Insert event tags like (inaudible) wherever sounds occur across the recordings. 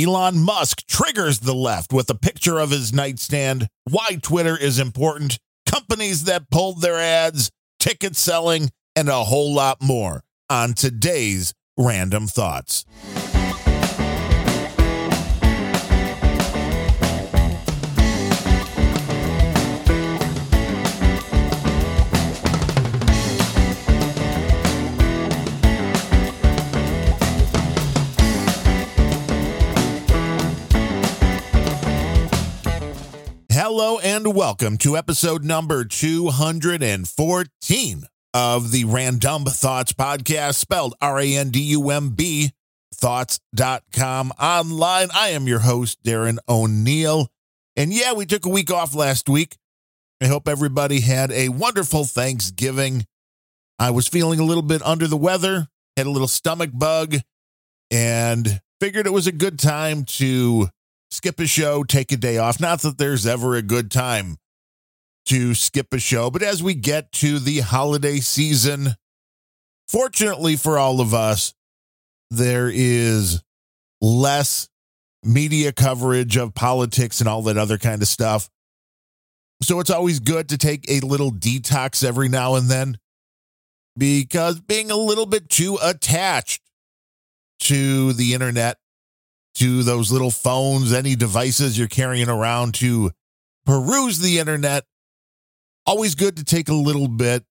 Elon Musk triggers the left with a picture of his nightstand, why Twitter is important, companies that pulled their ads, ticket selling, and a whole lot more on today's Random Thoughts. And welcome to episode number 214 of the Random Thoughts podcast, spelled R A N D U M B thoughts.com online. I am your host, Darren O'Neill. And yeah, we took a week off last week. I hope everybody had a wonderful Thanksgiving. I was feeling a little bit under the weather, had a little stomach bug, and figured it was a good time to skip a show, take a day off. Not that there's ever a good time to skip a show, but as we get to the holiday season, fortunately for all of us, there is less media coverage of politics and all that other kind of stuff. So it's always good to take a little detox every now and then because being a little bit too attached to the internet to those little phones, any devices you're carrying around to peruse the internet. Always good to take a little bit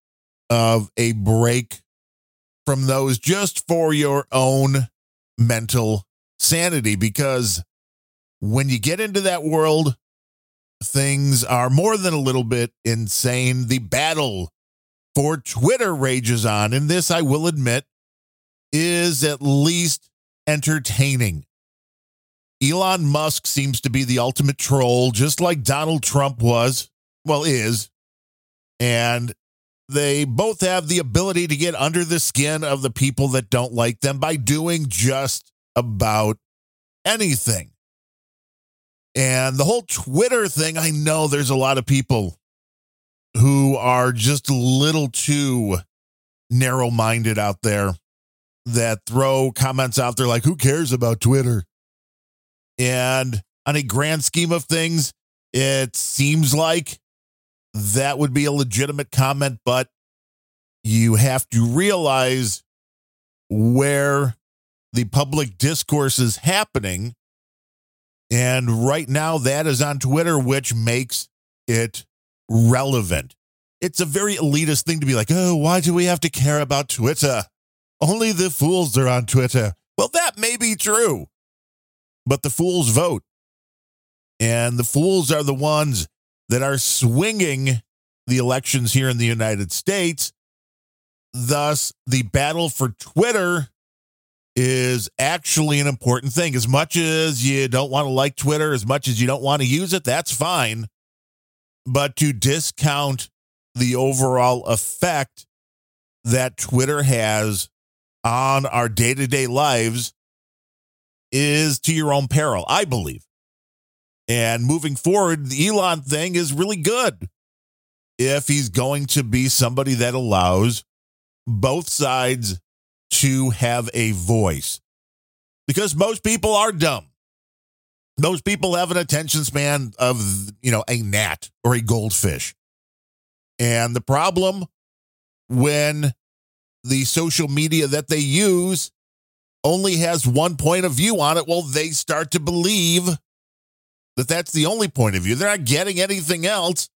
of a break from those just for your own mental sanity because when you get into that world, things are more than a little bit insane. The battle for Twitter rages on, and this, I will admit, is at least entertaining. Elon Musk seems to be the ultimate troll, just like Donald Trump was, well, is. And they both have the ability to get under the skin of the people that don't like them by doing just about anything. And the whole Twitter thing, I know there's a lot of people who are just a little too narrow minded out there that throw comments out there like, who cares about Twitter? And on a grand scheme of things, it seems like that would be a legitimate comment, but you have to realize where the public discourse is happening. And right now, that is on Twitter, which makes it relevant. It's a very elitist thing to be like, oh, why do we have to care about Twitter? Only the fools are on Twitter. Well, that may be true but the fools vote. And the fools are the ones that are swinging the elections here in the United States. Thus, the battle for Twitter is actually an important thing. As much as you don't want to like Twitter, as much as you don't want to use it, that's fine. But to discount the overall effect that Twitter has on our day to day lives is to your own peril, I believe. And moving forward, the Elon thing is really good if he's going to be somebody that allows both sides to have a voice. Because most people are dumb. Most people have an attention span of, you know, a gnat or a goldfish. And the problem when the social media that they use only has one point of view on it, well, they start to believe that that's the only point of view. They're not getting anything else.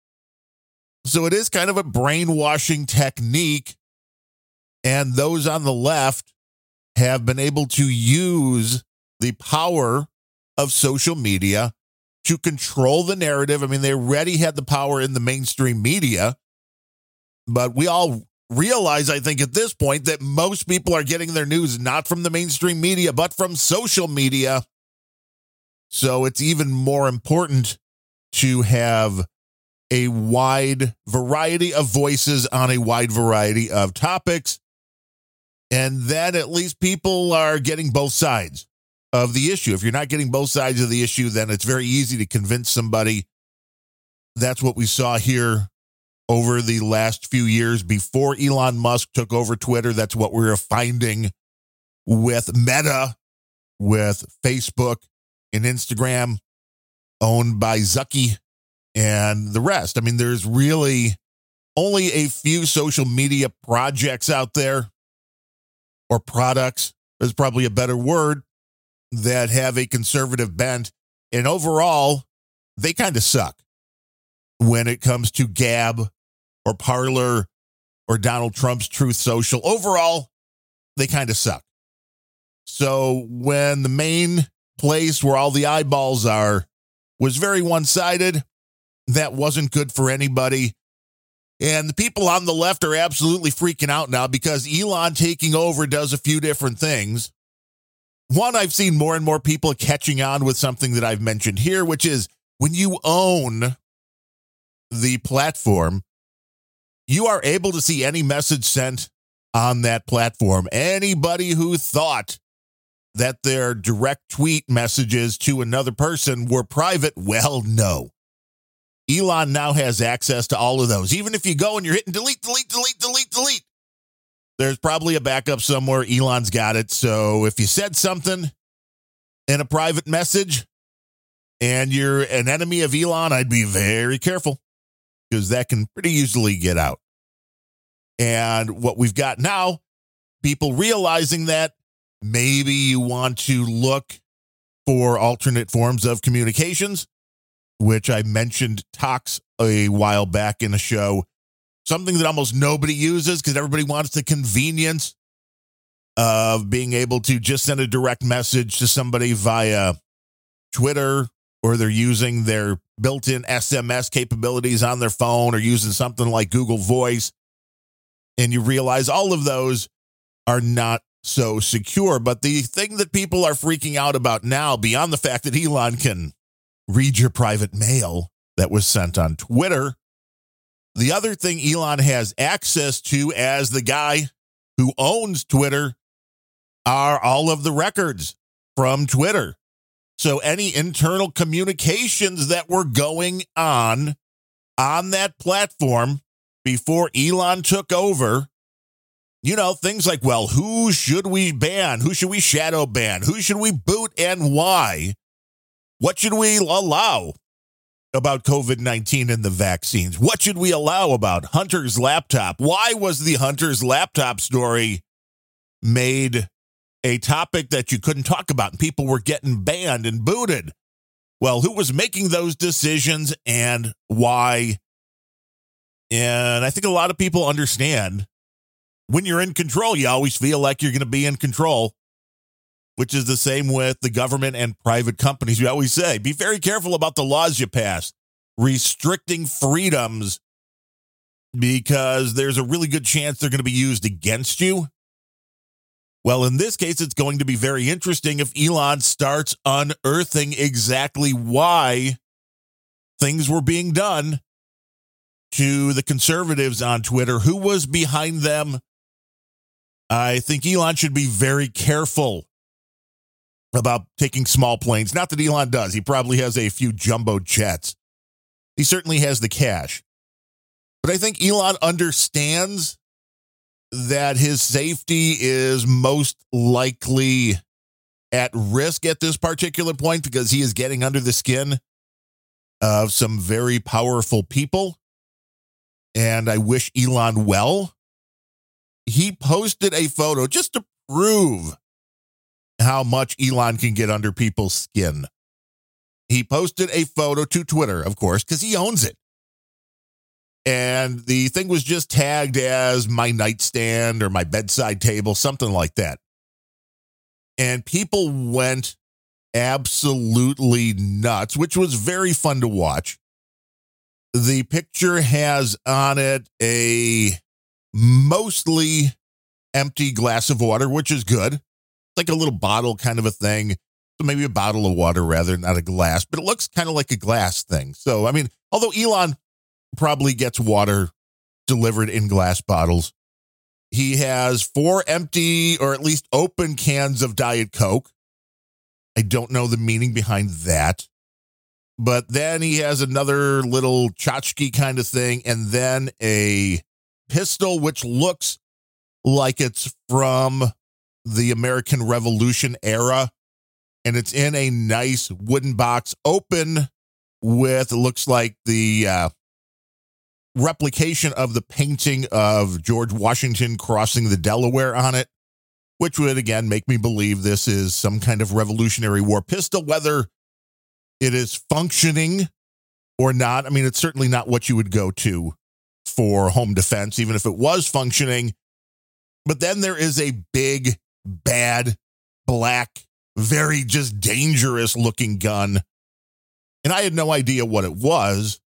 So it is kind of a brainwashing technique. And those on the left have been able to use the power of social media to control the narrative. I mean, they already had the power in the mainstream media, but we all realize, I think, at this point that most people are getting their news not from the mainstream media, but from social media. So it's even more important to have a wide variety of voices on a wide variety of topics. And then at least people are getting both sides of the issue. If you're not getting both sides of the issue, then it's very easy to convince somebody. That's what we saw here over the last few years before Elon Musk took over Twitter. That's what we are finding with Meta, with Facebook, and Instagram owned by Zucky and the rest. I mean, there's really only a few social media projects out there or products, is probably a better word, that have a conservative bent. And overall, they kind of suck when it comes to Gab or Parler or Donald Trump's Truth Social. Overall, they kind of suck. So when the main place where all the eyeballs are was very one sided, that wasn't good for anybody. And the people on the left are absolutely freaking out now because Elon taking over does a few different things. One, I've seen more and more people catching on with something that I've mentioned here, which is when you own the platform, you are able to see any message sent on that platform. Anybody who thought that their direct tweet messages to another person were private, well, no. Elon now has access to all of those. Even if you go and you're hitting delete, delete, delete, delete, delete, there's probably a backup somewhere. Elon's got it. So if you said something in a private message and you're an enemy of Elon, I'd be very careful because that can pretty easily get out. And what we've got now, people realizing that maybe you want to look for alternate forms of communications which I mentioned talks a while back in a show, something that almost nobody uses because everybody wants the convenience of being able to just send a direct message to somebody via Twitter or they're using their built in SMS capabilities on their phone or using something like Google Voice. And you realize all of those are not so secure. But the thing that people are freaking out about now, beyond the fact that Elon can read your private mail that was sent on Twitter. The other thing Elon has access to as the guy who owns Twitter are all of the records from Twitter. So any internal communications that were going on on that platform before Elon took over, you know, things like, well, who should we ban? Who should we shadow ban? Who should we boot and why? What should we allow about COVID 19 and the vaccines? What should we allow about Hunter's laptop? Why was the Hunter's laptop story made a topic that you couldn't talk about and people were getting banned and booted? Well, who was making those decisions and why? And I think a lot of people understand when you're in control, you always feel like you're going to be in control which is the same with the government and private companies. We always say be very careful about the laws you pass, restricting freedoms, because there's a really good chance they're going to be used against you. Well, in this case, it's going to be very interesting if Elon starts unearthing exactly why things were being done to the conservatives on Twitter. Who was behind them? I think Elon should be very careful about taking small planes. Not that Elon does. He probably has a few jumbo jets. He certainly has the cash. But I think Elon understands that his safety is most likely at risk at this particular point because he is getting under the skin of some very powerful people. And I wish Elon well. He posted a photo just to prove how much Elon can get under people's skin. He posted a photo to Twitter, of course, because he owns it. And the thing was just tagged as my nightstand or my bedside table, something like that. And people went absolutely nuts, which was very fun to watch. The picture has on it a mostly empty glass of water, which is good It's like a little bottle kind of a thing. So maybe a bottle of water rather, not a glass, but it looks kind of like a glass thing. So, I mean, although Elon probably gets water delivered in glass bottles, he has four empty or at least open cans of Diet Coke. I don't know the meaning behind that. But then he has another little tchotchke kind of thing, and then a pistol, which looks like it's from the American Revolution era. and it's in a nice wooden box, open with looks like the uh, replication of the painting of George Washington crossing the Delaware on it, which would again make me believe this is some kind of Revolutionary War pistol, whether it is functioning or not. I mean, it's certainly not what you would go to for home defense, even if it was functioning. But then there is a big, bad, black, very just dangerous looking gun. And I had no idea what it was,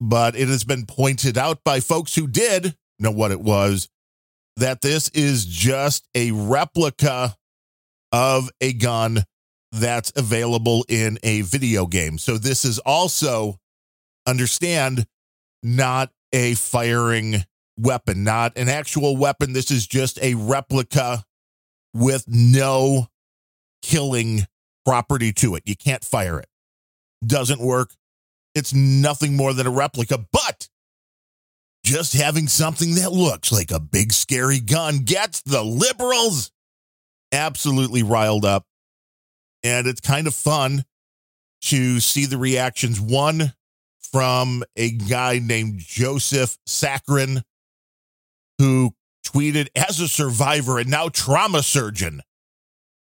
but it has been pointed out by folks who did know what it was that this is just a replica of a gun that's available in a video game. So this is also, understand, not a firing weapon, not an actual weapon. This is just a replica with no killing property to it. You can't fire it. Doesn't work. It's nothing more than a replica, but just having something that looks like a big scary gun gets the liberals absolutely riled up. And it's kind of fun to see the reactions. One from a guy named Joseph Sakran, who tweeted as a survivor and now trauma surgeon,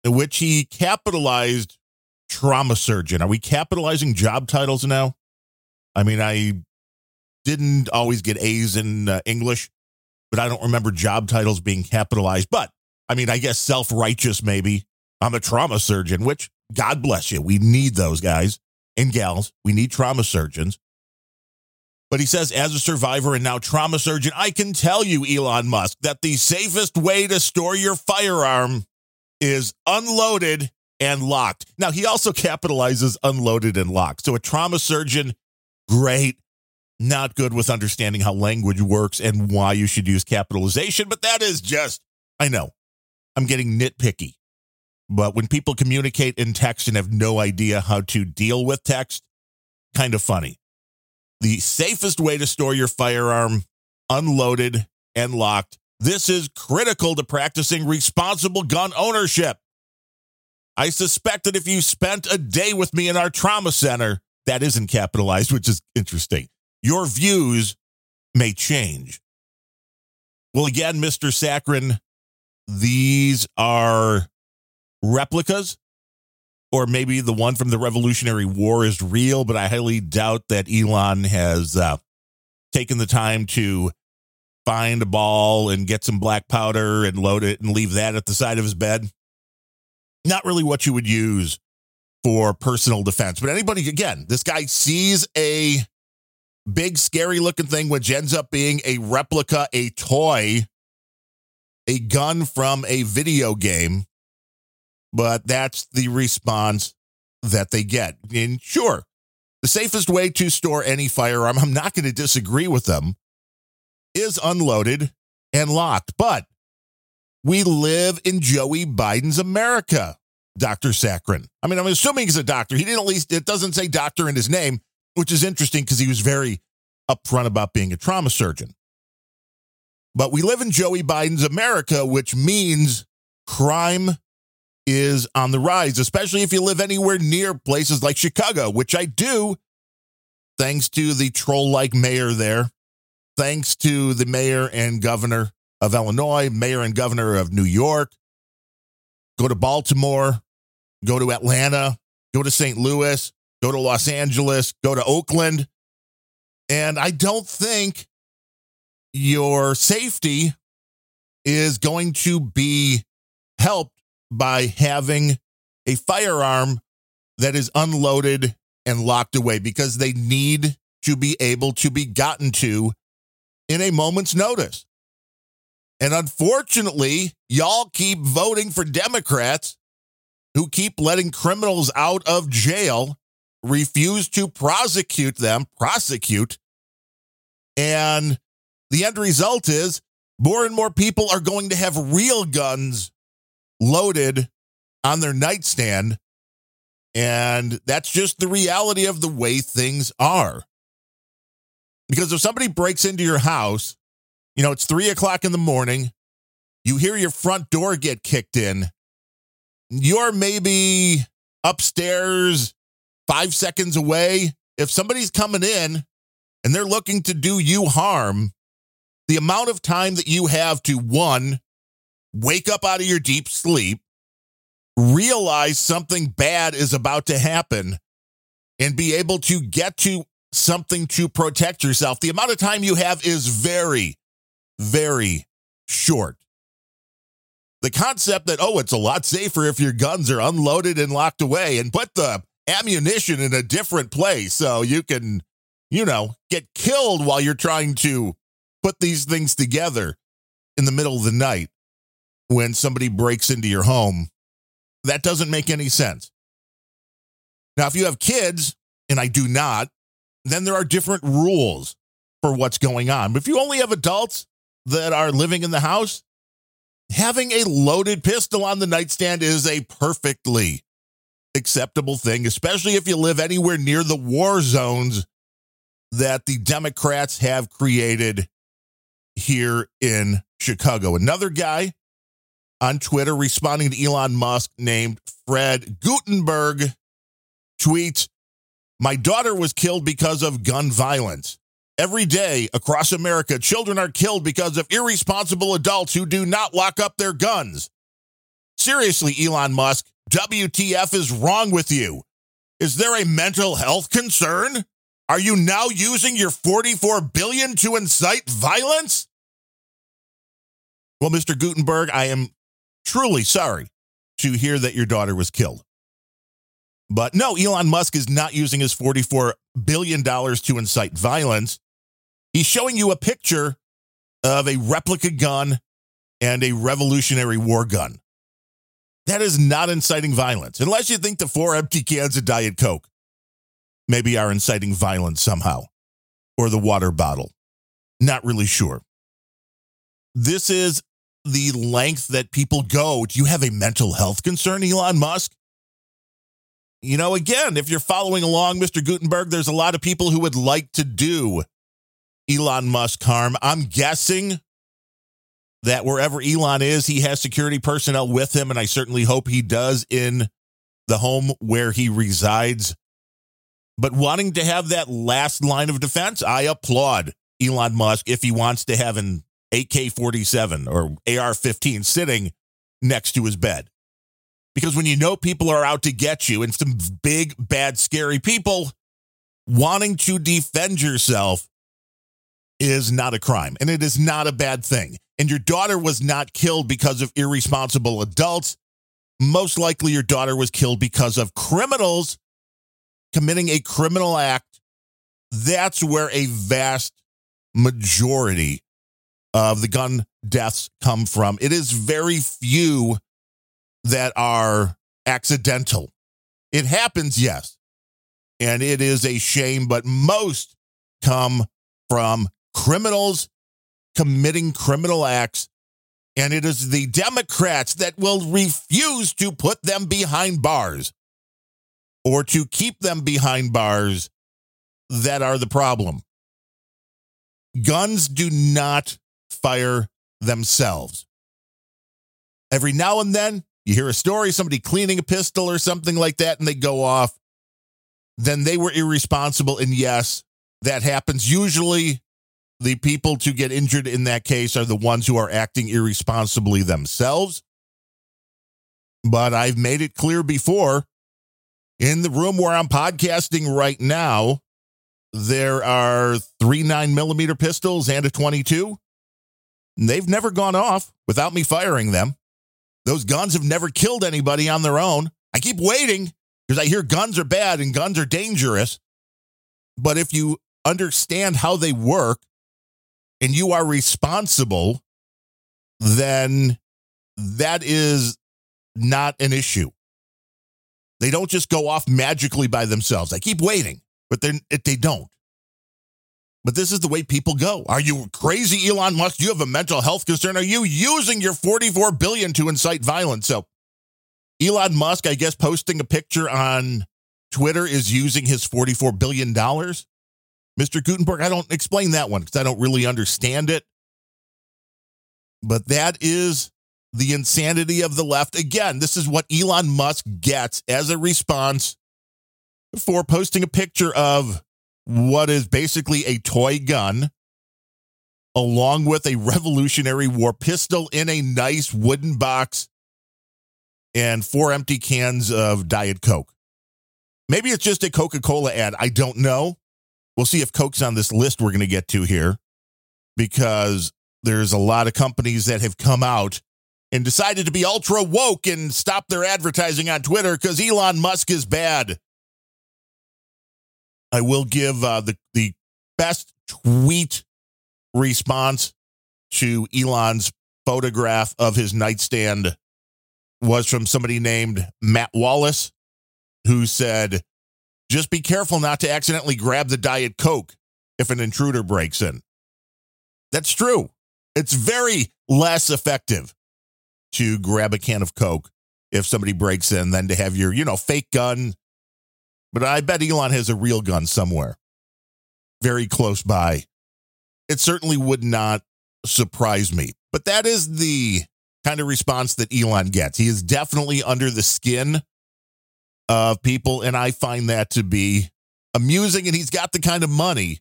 in which he capitalized trauma surgeon. Are we capitalizing job titles now? I mean, I didn't always get A's in uh, English, but I don't remember job titles being capitalized. But I mean, I guess self righteous, maybe. I'm a trauma surgeon, which God bless you. We need those guys and gals. We need trauma surgeons. But he says, as a survivor and now trauma surgeon, I can tell you, Elon Musk, that the safest way to store your firearm is unloaded and locked. Now, he also capitalizes unloaded and locked. So a trauma surgeon, great. Not good with understanding how language works and why you should use capitalization, but that is just, I know, I'm getting nitpicky. But when people communicate in text and have no idea how to deal with text, kind of funny the safest way to store your firearm unloaded and locked. This is critical to practicing responsible gun ownership. I suspect that if you spent a day with me in our trauma center, that isn't capitalized, which is interesting. Your views may change. Well, again, Mr. Sakran, these are replicas or maybe the one from the Revolutionary War is real, but I highly doubt that Elon has uh, taken the time to find a ball and get some black powder and load it and leave that at the side of his bed. Not really what you would use for personal defense. But anybody, again, this guy sees a big, scary looking thing, which ends up being a replica, a toy, a gun from a video game but that's the response that they get. And sure, the safest way to store any firearm, I'm not going to disagree with them, is unloaded and locked. But we live in Joey Biden's America, Dr. Sakran. I mean, I'm assuming he's a doctor. He didn't at least, it doesn't say doctor in his name, which is interesting because he was very upfront about being a trauma surgeon. But we live in Joey Biden's America, which means crime is on the rise, especially if you live anywhere near places like Chicago, which I do, thanks to the troll like mayor there, thanks to the mayor and governor of Illinois, mayor and governor of New York. Go to Baltimore, go to Atlanta, go to St. Louis, go to Los Angeles, go to Oakland. And I don't think your safety is going to be helped by having a firearm that is unloaded and locked away because they need to be able to be gotten to in a moment's notice. And unfortunately, y'all keep voting for Democrats who keep letting criminals out of jail, refuse to prosecute them, prosecute. And the end result is more and more people are going to have real guns loaded on their nightstand. And that's just the reality of the way things are. Because if somebody breaks into your house, you know, it's three o'clock in the morning, you hear your front door get kicked in, you're maybe upstairs, five seconds away. If somebody's coming in and they're looking to do you harm, the amount of time that you have to one, wake up out of your deep sleep, realize something bad is about to happen, and be able to get to something to protect yourself, the amount of time you have is very, very short. The concept that, oh, it's a lot safer if your guns are unloaded and locked away and put the ammunition in a different place so you can, you know, get killed while you're trying to put these things together in the middle of the night when somebody breaks into your home. That doesn't make any sense. Now, if you have kids, and I do not, then there are different rules for what's going on. But if you only have adults that are living in the house, having a loaded pistol on the nightstand is a perfectly acceptable thing, especially if you live anywhere near the war zones that the Democrats have created here in Chicago. Another guy on Twitter responding to Elon Musk named Fred Guttenberg tweets My daughter was killed because of gun violence. Every day across America, children are killed because of irresponsible adults who do not lock up their guns. Seriously, Elon Musk, WTF is wrong with you? Is there a mental health concern? Are you now using your 44 billion to incite violence? Well, Mr. Guttenberg, I am truly sorry to hear that your daughter was killed. But no, Elon Musk is not using his $44 billion to incite violence. He's showing you a picture of a replica gun and a Revolutionary War gun. That is not inciting violence, unless you think the four empty cans of Diet Coke maybe are inciting violence somehow, or the water bottle. Not really sure. This is the length that people go. Do you have a mental health concern, Elon Musk? You know, again, if you're following along, Mr. Guttenberg, there's a lot of people who would like to do Elon Musk harm. I'm guessing that wherever Elon is, he has security personnel with him, and I certainly hope he does in the home where he resides. But wanting to have that last line of defense, I applaud Elon Musk if he wants to have an AK 47 or AR 15 sitting next to his bed. Because when you know people are out to get you and some big, bad, scary people, wanting to defend yourself is not a crime and it is not a bad thing. And your daughter was not killed because of irresponsible adults. Most likely, your daughter was killed because of criminals committing a criminal act. That's where a vast majority of the gun deaths come from. It is very few that are accidental. It happens, yes. And it is a shame, but most come from criminals committing criminal acts. And it is the Democrats that will refuse to put them behind bars or to keep them behind bars that are the problem. Guns do not fire themselves. Every now and then, you hear a story, somebody cleaning a pistol or something like that, and they go off. Then they were irresponsible. And yes, that happens. Usually, the people to get injured in that case are the ones who are acting irresponsibly themselves. But I've made it clear before in the room where I'm podcasting right now, there are three nine millimeter pistols and a 22. They've never gone off without me firing them. Those guns have never killed anybody on their own. I keep waiting because I hear guns are bad and guns are dangerous. But if you understand how they work and you are responsible, then that is not an issue. They don't just go off magically by themselves. I keep waiting, but they they don't. But this is the way people go. Are you crazy, Elon Musk? You have a mental health concern? Are you using your 44 billion to incite violence? So Elon Musk, I guess, posting a picture on Twitter is using his 44 billion dollars. Mr. Guttenberg, I don't explain that one because I don't really understand it. But that is the insanity of the left. Again, this is what Elon Musk gets as a response for posting a picture of what is basically a toy gun along with a Revolutionary War pistol in a nice wooden box and four empty cans of Diet Coke. Maybe it's just a Coca Cola ad. I don't know. We'll see if Coke's on this list we're going to get to here because there's a lot of companies that have come out and decided to be ultra woke and stop their advertising on Twitter because Elon Musk is bad. I will give uh, the the best tweet response to Elon's photograph of his nightstand was from somebody named Matt Wallace, who said, "Just be careful not to accidentally grab the diet coke if an intruder breaks in." That's true. It's very less effective to grab a can of coke if somebody breaks in than to have your, you know, fake gun but I bet Elon has a real gun somewhere, very close by. It certainly would not surprise me. But that is the kind of response that Elon gets. He is definitely under the skin of people, and I find that to be amusing. And he's got the kind of money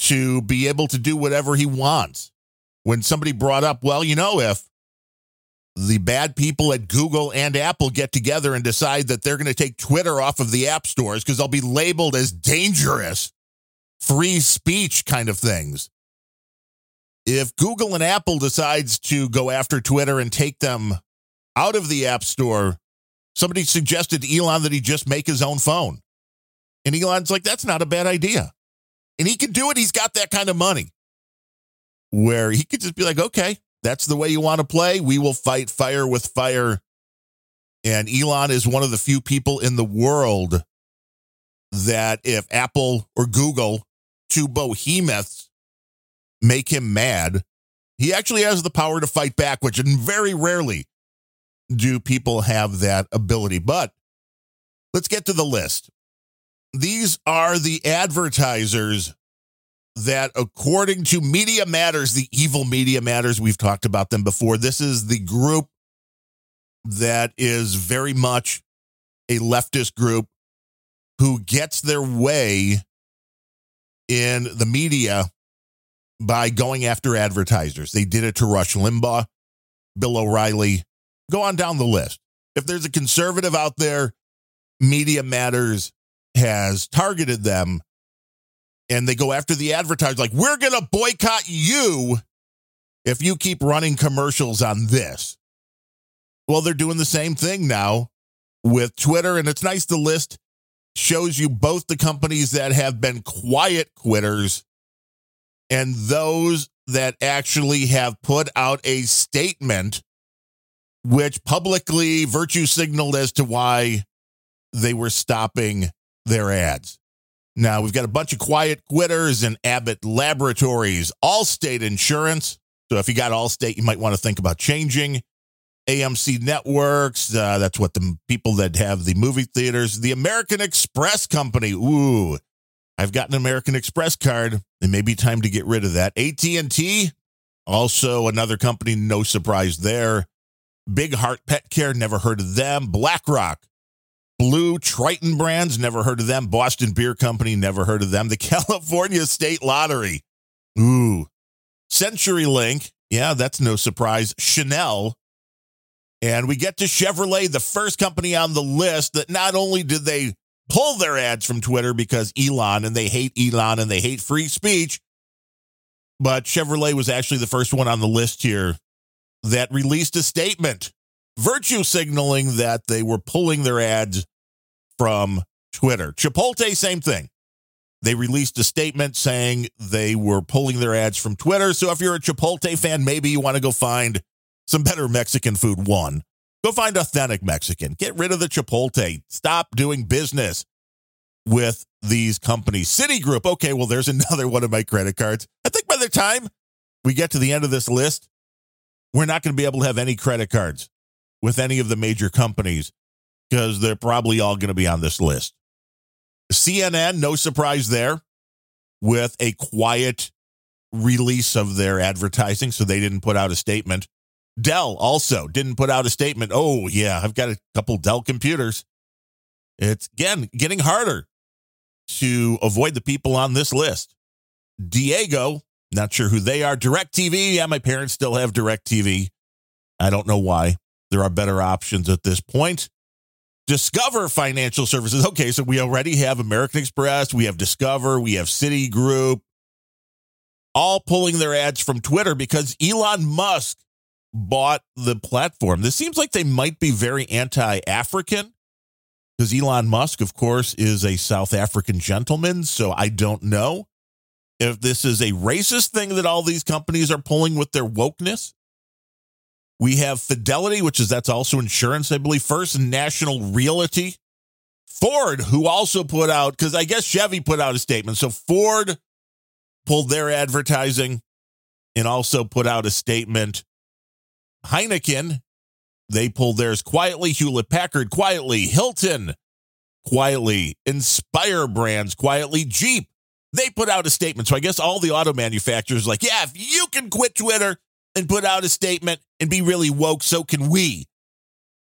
to be able to do whatever he wants. When somebody brought up, well, you know, if the bad people at Google and Apple get together and decide that they're going to take Twitter off of the app stores because they'll be labeled as dangerous, free speech kind of things. If Google and Apple decides to go after Twitter and take them out of the app store, somebody suggested to Elon that he just make his own phone. And Elon's like, that's not a bad idea. And he can do it. He's got that kind of money where he could just be like, okay, that's the way you want to play. We will fight fire with fire. And Elon is one of the few people in the world that if Apple or Google, two behemoths, make him mad, he actually has the power to fight back, which very rarely do people have that ability. But let's get to the list. These are the advertisers that according to Media Matters, the evil Media Matters, we've talked about them before. This is the group that is very much a leftist group who gets their way in the media by going after advertisers. They did it to Rush Limbaugh, Bill O'Reilly. Go on down the list. If there's a conservative out there, Media Matters has targeted them and they go after the advertiser like we're going to boycott you if you keep running commercials on this well they're doing the same thing now with twitter and it's nice the list shows you both the companies that have been quiet quitters and those that actually have put out a statement which publicly virtue signaled as to why they were stopping their ads now we've got a bunch of quiet quitters and Abbott Laboratories, Allstate Insurance. So if you got Allstate, you might want to think about changing. AMC Networks, uh, that's what the people that have the movie theaters. The American Express Company, ooh, I've got an American Express card. It may be time to get rid of that. AT&T, also another company, no surprise there. Big Heart Pet Care, never heard of them. BlackRock, Blue Triton Brands, never heard of them. Boston Beer Company, never heard of them. The (laughs) California State Lottery, ooh. CenturyLink, yeah, that's no surprise. Chanel. And we get to Chevrolet, the first company on the list that not only did they pull their ads from Twitter because Elon and they hate Elon and they hate free speech, but Chevrolet was actually the first one on the list here that released a statement virtue signaling that they were pulling their ads from Twitter. Chipotle, same thing. They released a statement saying they were pulling their ads from Twitter. So if you're a Chipotle fan, maybe you want to go find some better Mexican food. One, go find authentic Mexican. Get rid of the Chipotle. Stop doing business with these companies. Citigroup. Okay, well, there's (laughs) another one of my credit cards. I think by the time we get to the end of this list, we're not going to be able to have any credit cards with any of the major companies because they're probably all going to be on this list. CNN, no surprise there, with a quiet release of their advertising. So they didn't put out a statement. Dell also didn't put out a statement. Oh, yeah, I've got a couple Dell computers. It's again getting harder to avoid the people on this list. Diageo, not sure who they are. DirecTV. Yeah, my parents still have DirecTV. I don't know why. There are better options at this point. Discover Financial Services. Okay, so we already have American Express, we have Discover, we have Citigroup, all pulling their ads from Twitter because Elon Musk bought the platform. This seems like they might be very anti African because Elon Musk, of course, is a South African gentleman. So I don't know if this is a racist thing that all these companies are pulling with their wokeness. We have Fidelity, which is that's also insurance, I believe. First National Realty. Ford, who also put out, because I guess Chevy put out a statement. So Ford pulled their advertising and also put out a statement. Heineken, they pulled theirs quietly. Hewlett Packard, quietly. Hilton, quietly. Inspire Brands, quietly. Jeep, they put out a statement. So I guess all the auto manufacturers like, yeah, if you can quit Twitter and put out a statement and be really woke, so can we.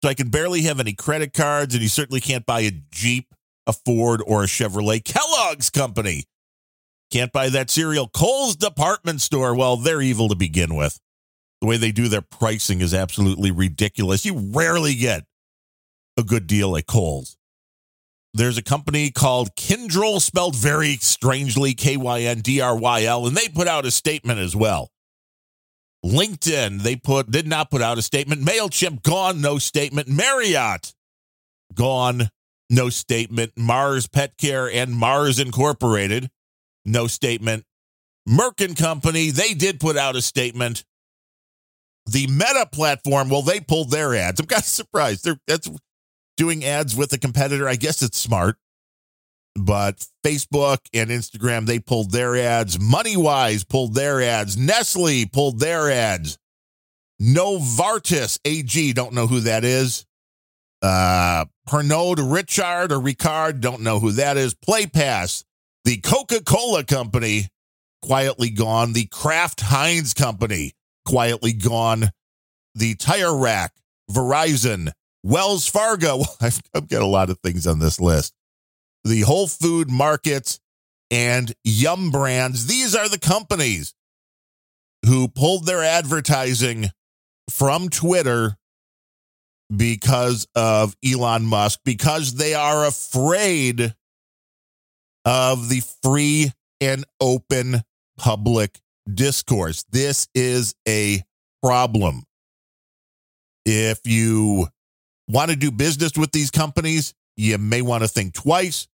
So I can barely have any credit cards, and you certainly can't buy a Jeep, a Ford, or a Chevrolet. Kellogg's company can't buy that cereal. Kohl's department store, well, they're evil to begin with. The way they do their pricing is absolutely ridiculous. You rarely get a good deal at Kohl's. There's a company called Kyndryl, spelled very strangely K Y N D R Y L, and they put out a statement as well. LinkedIn, they put did not put out a statement. MailChimp gone, no statement. Marriott gone, no statement. Mars Pet Care and Mars Incorporated, no statement. Merck and Company, they did put out a statement. The Meta platform, well, they pulled their ads. I'm kind of (laughs) surprised. They're that's doing ads with a competitor. I guess it's smart. But Facebook and Instagram, they pulled their ads. MoneyWise pulled their ads. Nestle pulled their ads. Novartis AG, don't know who that is. Uh, Pernod Richard or Ricard, don't know who that is. PlayPass, the Coca Cola Company, quietly gone. The Kraft Heinz Company, quietly gone. The Tire Rack, Verizon, Wells Fargo. (laughs) I've, I've got a lot of things on this list the Whole Food Market, and Yum Brands. These are the companies who pulled their advertising from Twitter because of Elon Musk, because they are afraid of the free and open public discourse. This is a problem. If you want to do business with these companies, you may want to think twice.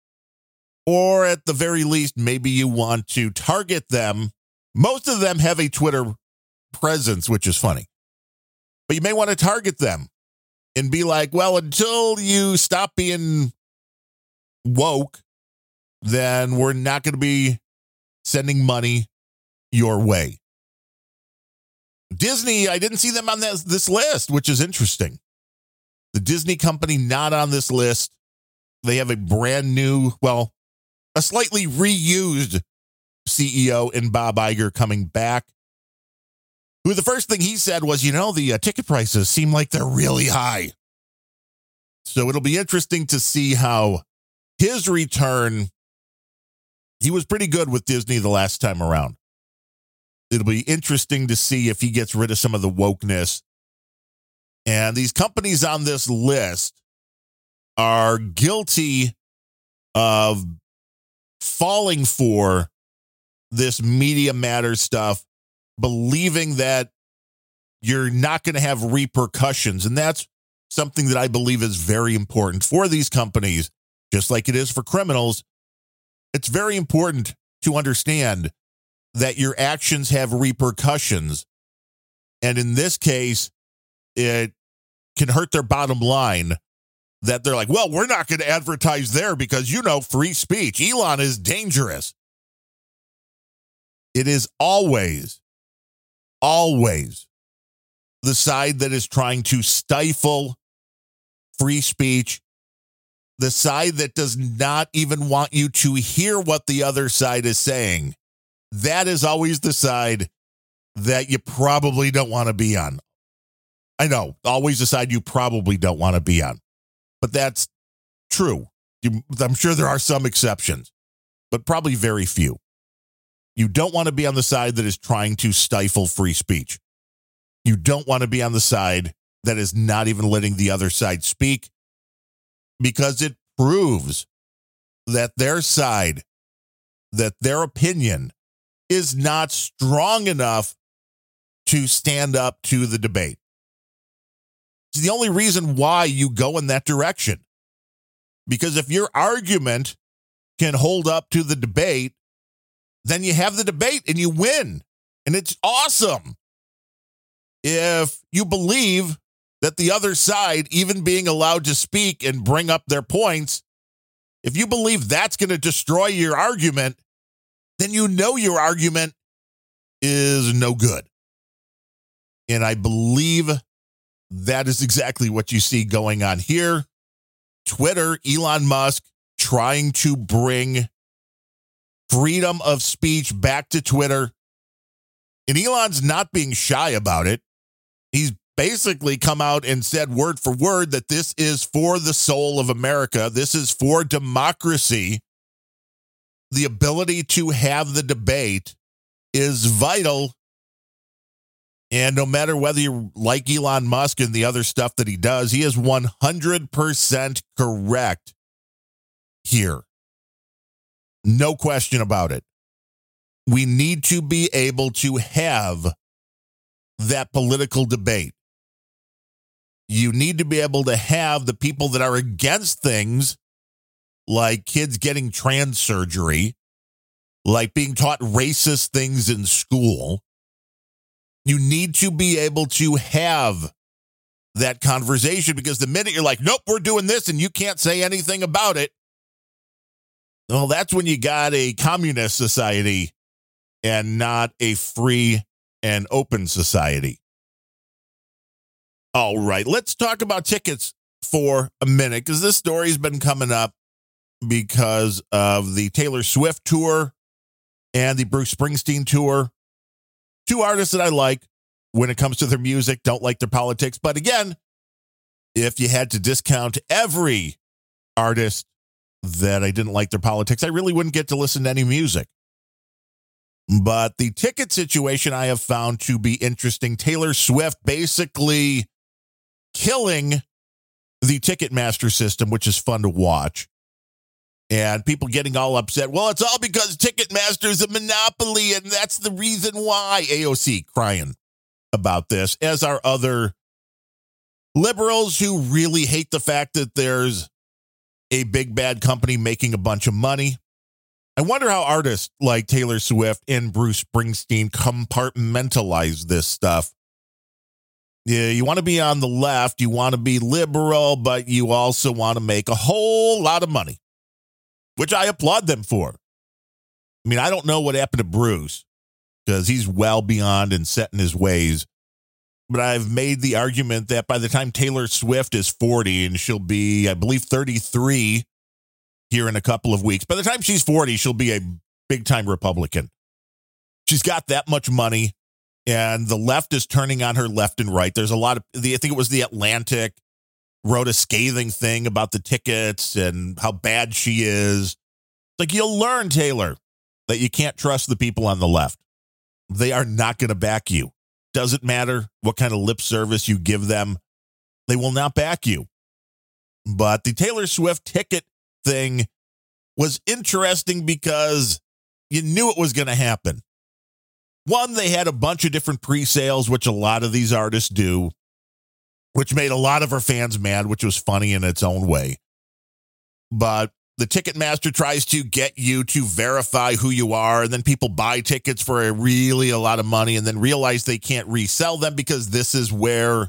Or at the very least, maybe you want to target them. Most of them have a Twitter presence, which is funny. But you may want to target them and be like, well, until you stop being woke, then we're not going to be sending money your way. Disney, I didn't see them on this, list, which is interesting. The Disney company not on this list. They have a brand new, well, a slightly reused CEO in Bob Iger coming back. Who the first thing he said was, you know, the uh, ticket prices seem like they're really high. So it'll be interesting to see how his return. He was pretty good with Disney the last time around. It'll be interesting to see if he gets rid of some of the wokeness. And these companies on this list are guilty of falling for this media matters stuff, believing that you're not going to have repercussions. And that's something that I believe is very important for these companies, just like it is for criminals. It's very important to understand that your actions have repercussions. And in this case, it can hurt their bottom line that they're like, well, we're not going to advertise there because, you know, free speech. Elon is dangerous. It is always, always the side that is trying to stifle free speech, the side that does not even want you to hear what the other side is saying. That is always the side that you probably don't want to be on. I know, always a side you probably don't want to be on. But that's true. You, I'm sure there are some exceptions, but probably very few. You don't want to be on the side that is trying to stifle free speech. You don't want to be on the side that is not even letting the other side speak because it proves that their side, that their opinion is not strong enough to stand up to the debate. It's the only reason why you go in that direction. Because if your argument can hold up to the debate, then you have the debate and you win. And it's awesome. If you believe that the other side, even being allowed to speak and bring up their points, if you believe that's going to destroy your argument, then you know your argument is no good. And I believe that is exactly what you see going on here. Twitter, Elon Musk trying to bring freedom of speech back to Twitter. And Elon's not being shy about it. He's basically come out and said word for word that this is for the soul of America. This is for democracy. The ability to have the debate is vital. And no matter whether you like Elon Musk and the other stuff that he does, he is 100% correct here. No question about it. We need to be able to have that political debate. You need to be able to have the people that are against things like kids getting trans surgery, like being taught racist things in school. You need to be able to have that conversation because the minute you're like, nope, we're doing this and you can't say anything about it, well, that's when you got a communist society and not a free and open society. All right, let's talk about tickets for a minute because this story's been coming up because of the Taylor Swift tour and the Bruce Springsteen tour. Two artists that I like when it comes to their music, don't like their politics. But again, if you had to discount every artist that I didn't like their politics, I really wouldn't get to listen to any music. But the ticket situation I have found to be interesting. Taylor Swift basically killing the Ticketmaster system, which is fun to watch. And people getting all upset. Well, it's all because Ticketmaster is a monopoly, and that's the reason why. AOC crying about this, as are other liberals who really hate the fact that there's a big bad company making a bunch of money. I wonder how artists like Taylor Swift and Bruce Springsteen compartmentalize this stuff. Yeah, you want to be on the left, you want to be liberal, but you also want to make a whole lot of money, which I applaud them for. I mean, I don't know what happened to Bruce because he's well beyond and set in his ways. But I've made the argument that by the time Taylor Swift is 40 and she'll be, I believe, 33 here in a couple of weeks, by the time she's 40, she'll be a big time Republican. She's got that much money and the left is turning on her left and right. There's a lot of the I think it was the Atlantic wrote a scathing thing about the tickets and how bad she is. Like you'll learn, Taylor, that you can't trust the people on the left. They are not going to back you. Doesn't matter what kind of lip service you give them, they will not back you. But the Taylor Swift ticket thing was interesting because you knew it was going to happen. One, they had a bunch of different pre sales, which a lot of these artists do, which made a lot of her fans mad, which was funny in its own way. But the Ticketmaster tries to get you to verify who you are, and then people buy tickets for a really a lot of money and then realize they can't resell them because this is where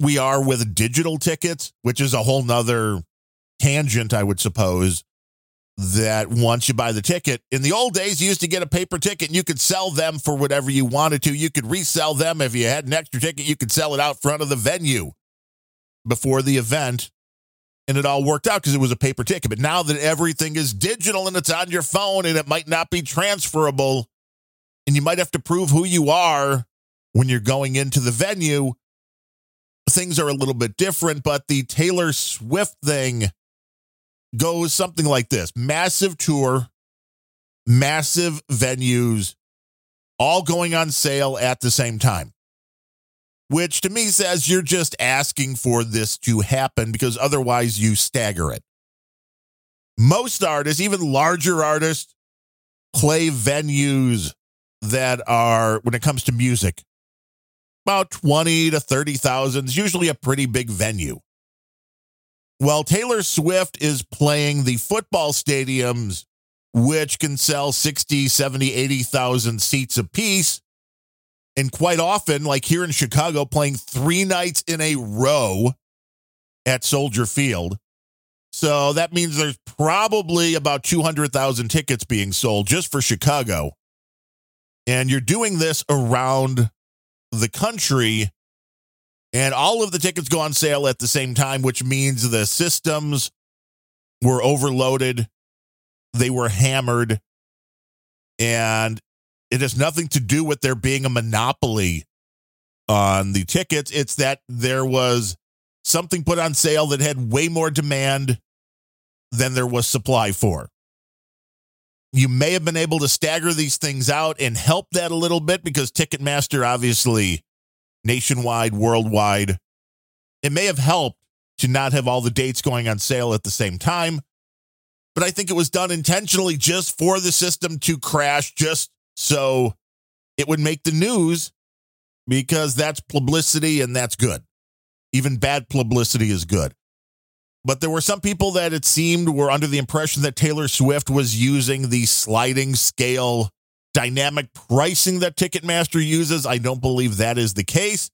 we are with digital tickets, which is a whole nother tangent, I would suppose that once you buy the ticket, in the old days, you used to get a paper ticket and you could sell them for whatever you wanted to. You could resell them. If you had an extra ticket, you could sell it out front of the venue before the event. And it all worked out because it was a paper ticket. But now that everything is digital and it's on your phone and it might not be transferable, and you might have to prove who you are when you're going into the venue, things are a little bit different, but the Taylor Swift thing goes something like this massive tour, massive venues, all going on sale at the same time. Which to me says you're just asking for this to happen because otherwise you stagger it. Most artists, even larger artists, play venues that are, when it comes to music, about 20 to 30,000 is usually a pretty big venue. Well, Taylor Swift is playing the football stadiums, which can sell 60, 70, 80,000 seats apiece. And quite often, like here in Chicago, playing three nights in a row at Soldier Field. So that means there's probably about 200,000 tickets being sold just for Chicago. And you're doing this around the country. And all of the tickets go on sale at the same time, which means the systems were overloaded, they were hammered, and it has nothing to do with there being a monopoly on the tickets. It's that there was something put on sale that had way more demand than there was supply for. You may have been able to stagger these things out and help that a little bit because Ticketmaster, obviously, nationwide, worldwide, it may have helped to not have all the dates going on sale at the same time. But I think it was done intentionally just for the system to crash, just so it would make the news because that's publicity and that's good. Even bad publicity is good. But there were some people that it seemed were under the impression that Taylor Swift was using the sliding scale dynamic pricing that Ticketmaster uses. I don't believe that is the case.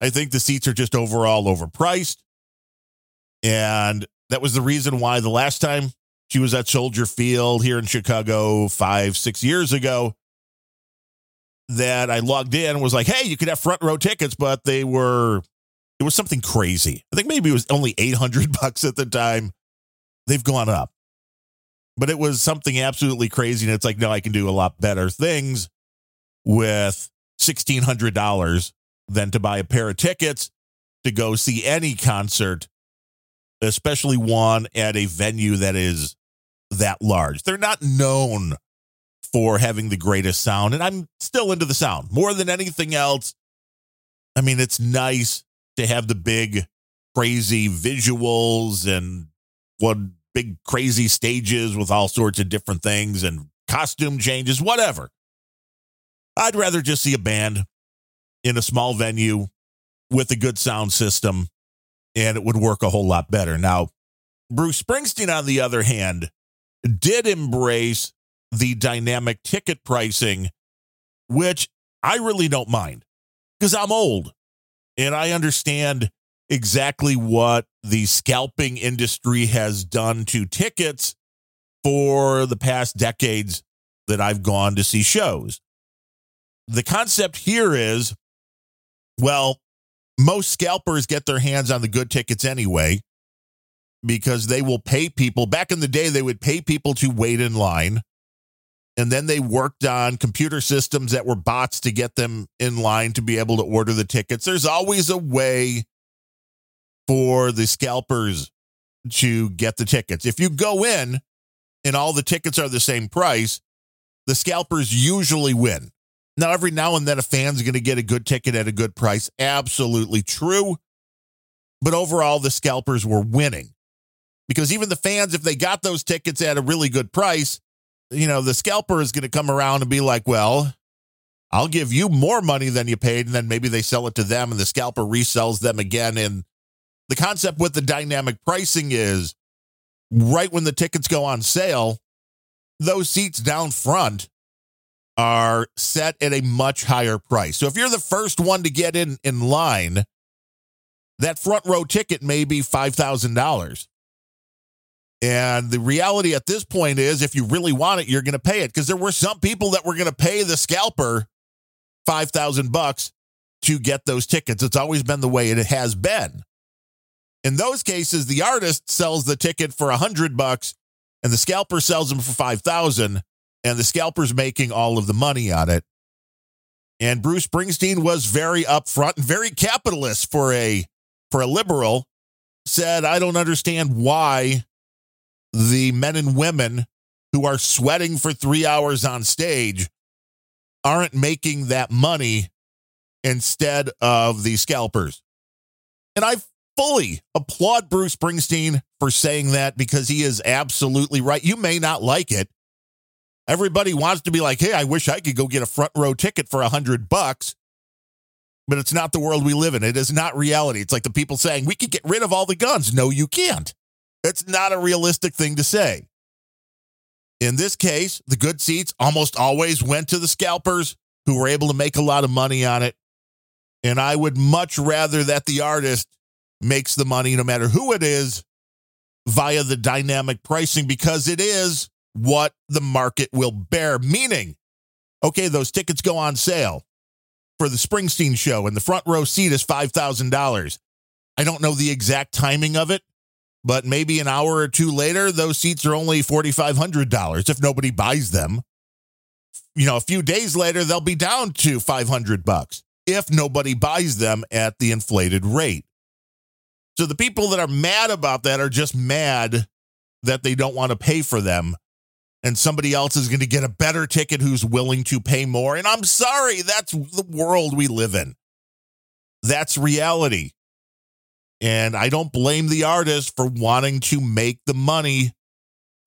I think the seats are just overall overpriced. And that was the reason why the last time she was at Soldier Field here in Chicago five, six years ago, that I logged in was like, hey, you could have front row tickets, but they were it was something crazy. I think maybe it was only 800 (laughs) bucks at the time. They've gone up. But it was something absolutely crazy. And it's like, no, I can do a lot better things with $1,600 than to buy a pair of tickets to go see any concert, especially one at a venue that is that large. They're not known for having the greatest sound. And I'm still into the sound more than anything else. I mean, it's nice to have the big crazy visuals and what big crazy stages with all sorts of different things and costume changes, whatever. I'd rather just see a band in a small venue with a good sound system and it would work a whole lot better. Now, Bruce Springsteen, on the other hand, did embrace the dynamic ticket pricing, which I really don't mind because I'm old. And I understand exactly what the scalping industry has done to tickets for the past decades that I've gone to see shows. The concept here is well, most scalpers get their hands on the good tickets anyway because they will pay people. Back in the day, they would pay people to wait in line and then they worked on computer systems that were bots to get them in line to be able to order the tickets. There's always a way for the scalpers to get the tickets. If you go in and all the tickets are the same price, the scalpers usually win. Now, every now and then, a fan's going to get a good ticket at a good price. Absolutely true. But overall, the scalpers were winning because even the fans, if they got those tickets at a really good price, you know, the scalper is going to come around and be like, well, I'll give you more money than you paid. And then maybe they sell it to them and the scalper resells them again. And the concept with the dynamic pricing is right when the tickets go on sale, those seats down front are set at a much higher price. So if you're the first one to get in in line, that front row ticket may be $5,000. And the reality at this point is if you really want it, you're going to pay it because there were some people that were going to pay the scalper 5000 bucks to get those tickets. It's always been the way it has been. In those cases, the artist sells the ticket for a 100 bucks and the scalper sells them for 5000 and the scalper's making all of the money on it. And Bruce Springsteen was very upfront and very capitalist for a for a liberal, said, I don't understand why the men and women who are sweating for three hours on stage aren't making that money instead of the scalpers. And I fully applaud Bruce Springsteen for saying that because he is absolutely right. You may not like it. Everybody wants to be like, hey, I wish I could go get a front row ticket for a hundred bucks. But it's not the world we live in. It is not reality. It's like the people saying we could get rid of all the guns. No, you can't. It's not a realistic thing to say. In this case, the good seats almost always went to the scalpers who were able to make a lot of money on it. And I would much rather that the artist makes the money, no matter who it is, via the dynamic pricing, because it is what the market will bear. Meaning, okay, those tickets go on sale for the Springsteen show, and the front row seat is $5,000. I don't know the exact timing of it, but maybe an hour or two later, those seats are only $4,500 if nobody buys them. You know, a few days later, they'll be down to 500 bucks if nobody buys them at the inflated rate. So the people that are mad about that are just mad that they don't want to pay for them. And somebody else is going to get a better ticket who's willing to pay more. And I'm sorry, that's the world we live in. That's reality. And I don't blame the artist for wanting to make the money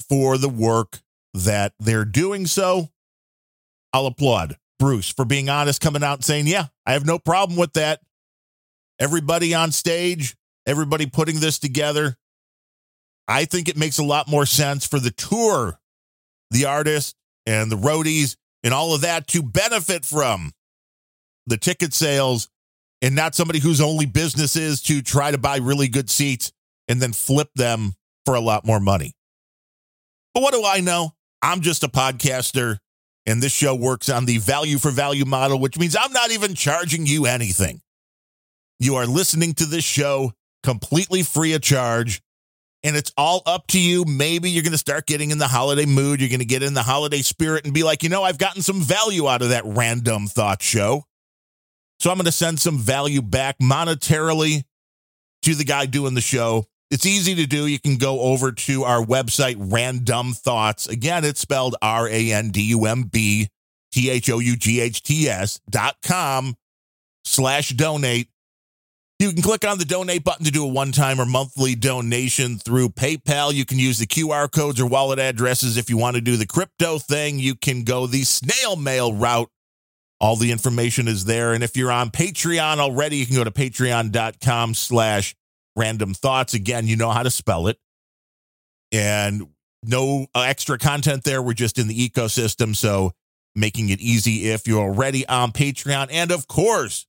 for the work that they're doing so. I'll applaud Bruce for being honest, coming out and saying, Yeah, I have no problem with that. Everybody on stage, everybody putting this together. I think it makes a lot more sense for the tour, the artist, and the roadies, and all of that to benefit from the ticket sales and not somebody whose only business is to try to buy really good seats and then flip them for a lot more money. But what do I know? I'm just a podcaster, and this show works on the value for value model, which means I'm not even charging you anything. You are listening to this show completely free of charge. And it's all up to you. Maybe you're going to start getting in the holiday mood. You're going to get in the holiday spirit and be like, you know, I've gotten some value out of that randumb thought show. So I'm going to send some value back monetarily to the guy doing the show. It's easy to do. You can go over to our website, Randumb Thoughts. Again, it's spelled R A N D U M B T H O U G H T S dot com slash donate. You can click on the donate button to do a one time or monthly donation through PayPal. You can use the QR codes or wallet addresses. If you want to do the crypto thing, you can go the snail mail route all the information is there. And if you're on Patreon already, you can go to patreon.com slash randumb thoughts. Again, you know how to spell it. And no uh, extra content there. We're just in the ecosystem. So making it easy if you're already on Patreon. And of course,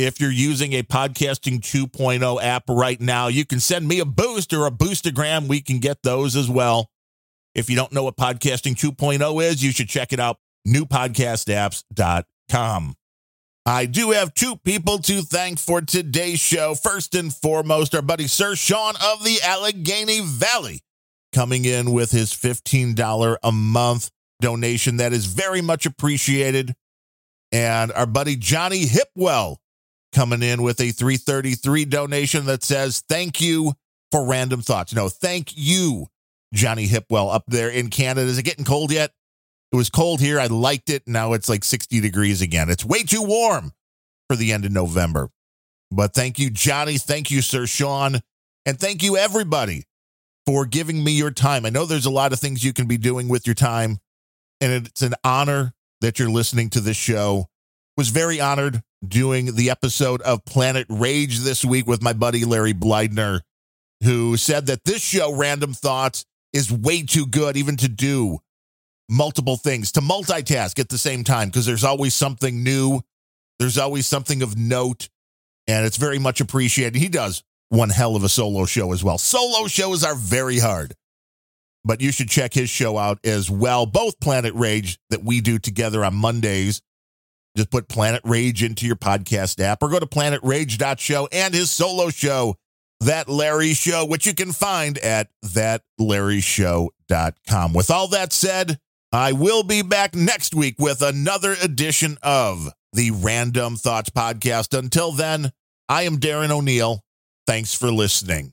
if you're using a podcasting 2.0 app right now, you can send me a boost or a boostagram. We can get those as well. If you don't know what podcasting 2.0 is, you should check it out newpodcastapps.com. I do have two people to thank for today's show. First and foremost, our buddy Sir Sean of the Allegheny Valley coming in with his $15 a month donation. That is very much appreciated. And our buddy Johnny Hipwell coming in with a 333 donation that says, Thank you for randumb thoughts. No, thank you, Johnny Hipwell up there in Canada. Is it getting cold yet? It was cold here. I liked it. Now it's like 60 degrees again. It's way too warm for the end of November. But thank you, Johnny. Thank you, Sir Sean. And thank you, everybody, for giving me your time. I know there's a lot of things you can be doing with your time. And it's an honor that you're listening to this show. Was very honored doing the episode of Planet Rage this week with my buddy Larry Bleidner, who said that this show, Randumb Thoughts, is way too good even to do multiple things, to multitask at the same time, because there's always something new. There's always something of note, and it's very much appreciated. He does one hell of a solo show as well. Solo shows are very hard, but you should check his show out as well. Both Planet Rage that we do together on Mondays. Just put Planet Rage into your podcast app or go to planetrage.show and his solo show, That Larry Show, which you can find at thatlarryshow.com. With all that said, I will be back next week with another edition of the Randumb Thoughts Podcast. Until then, I am Darren O'Neill. Thanks for listening.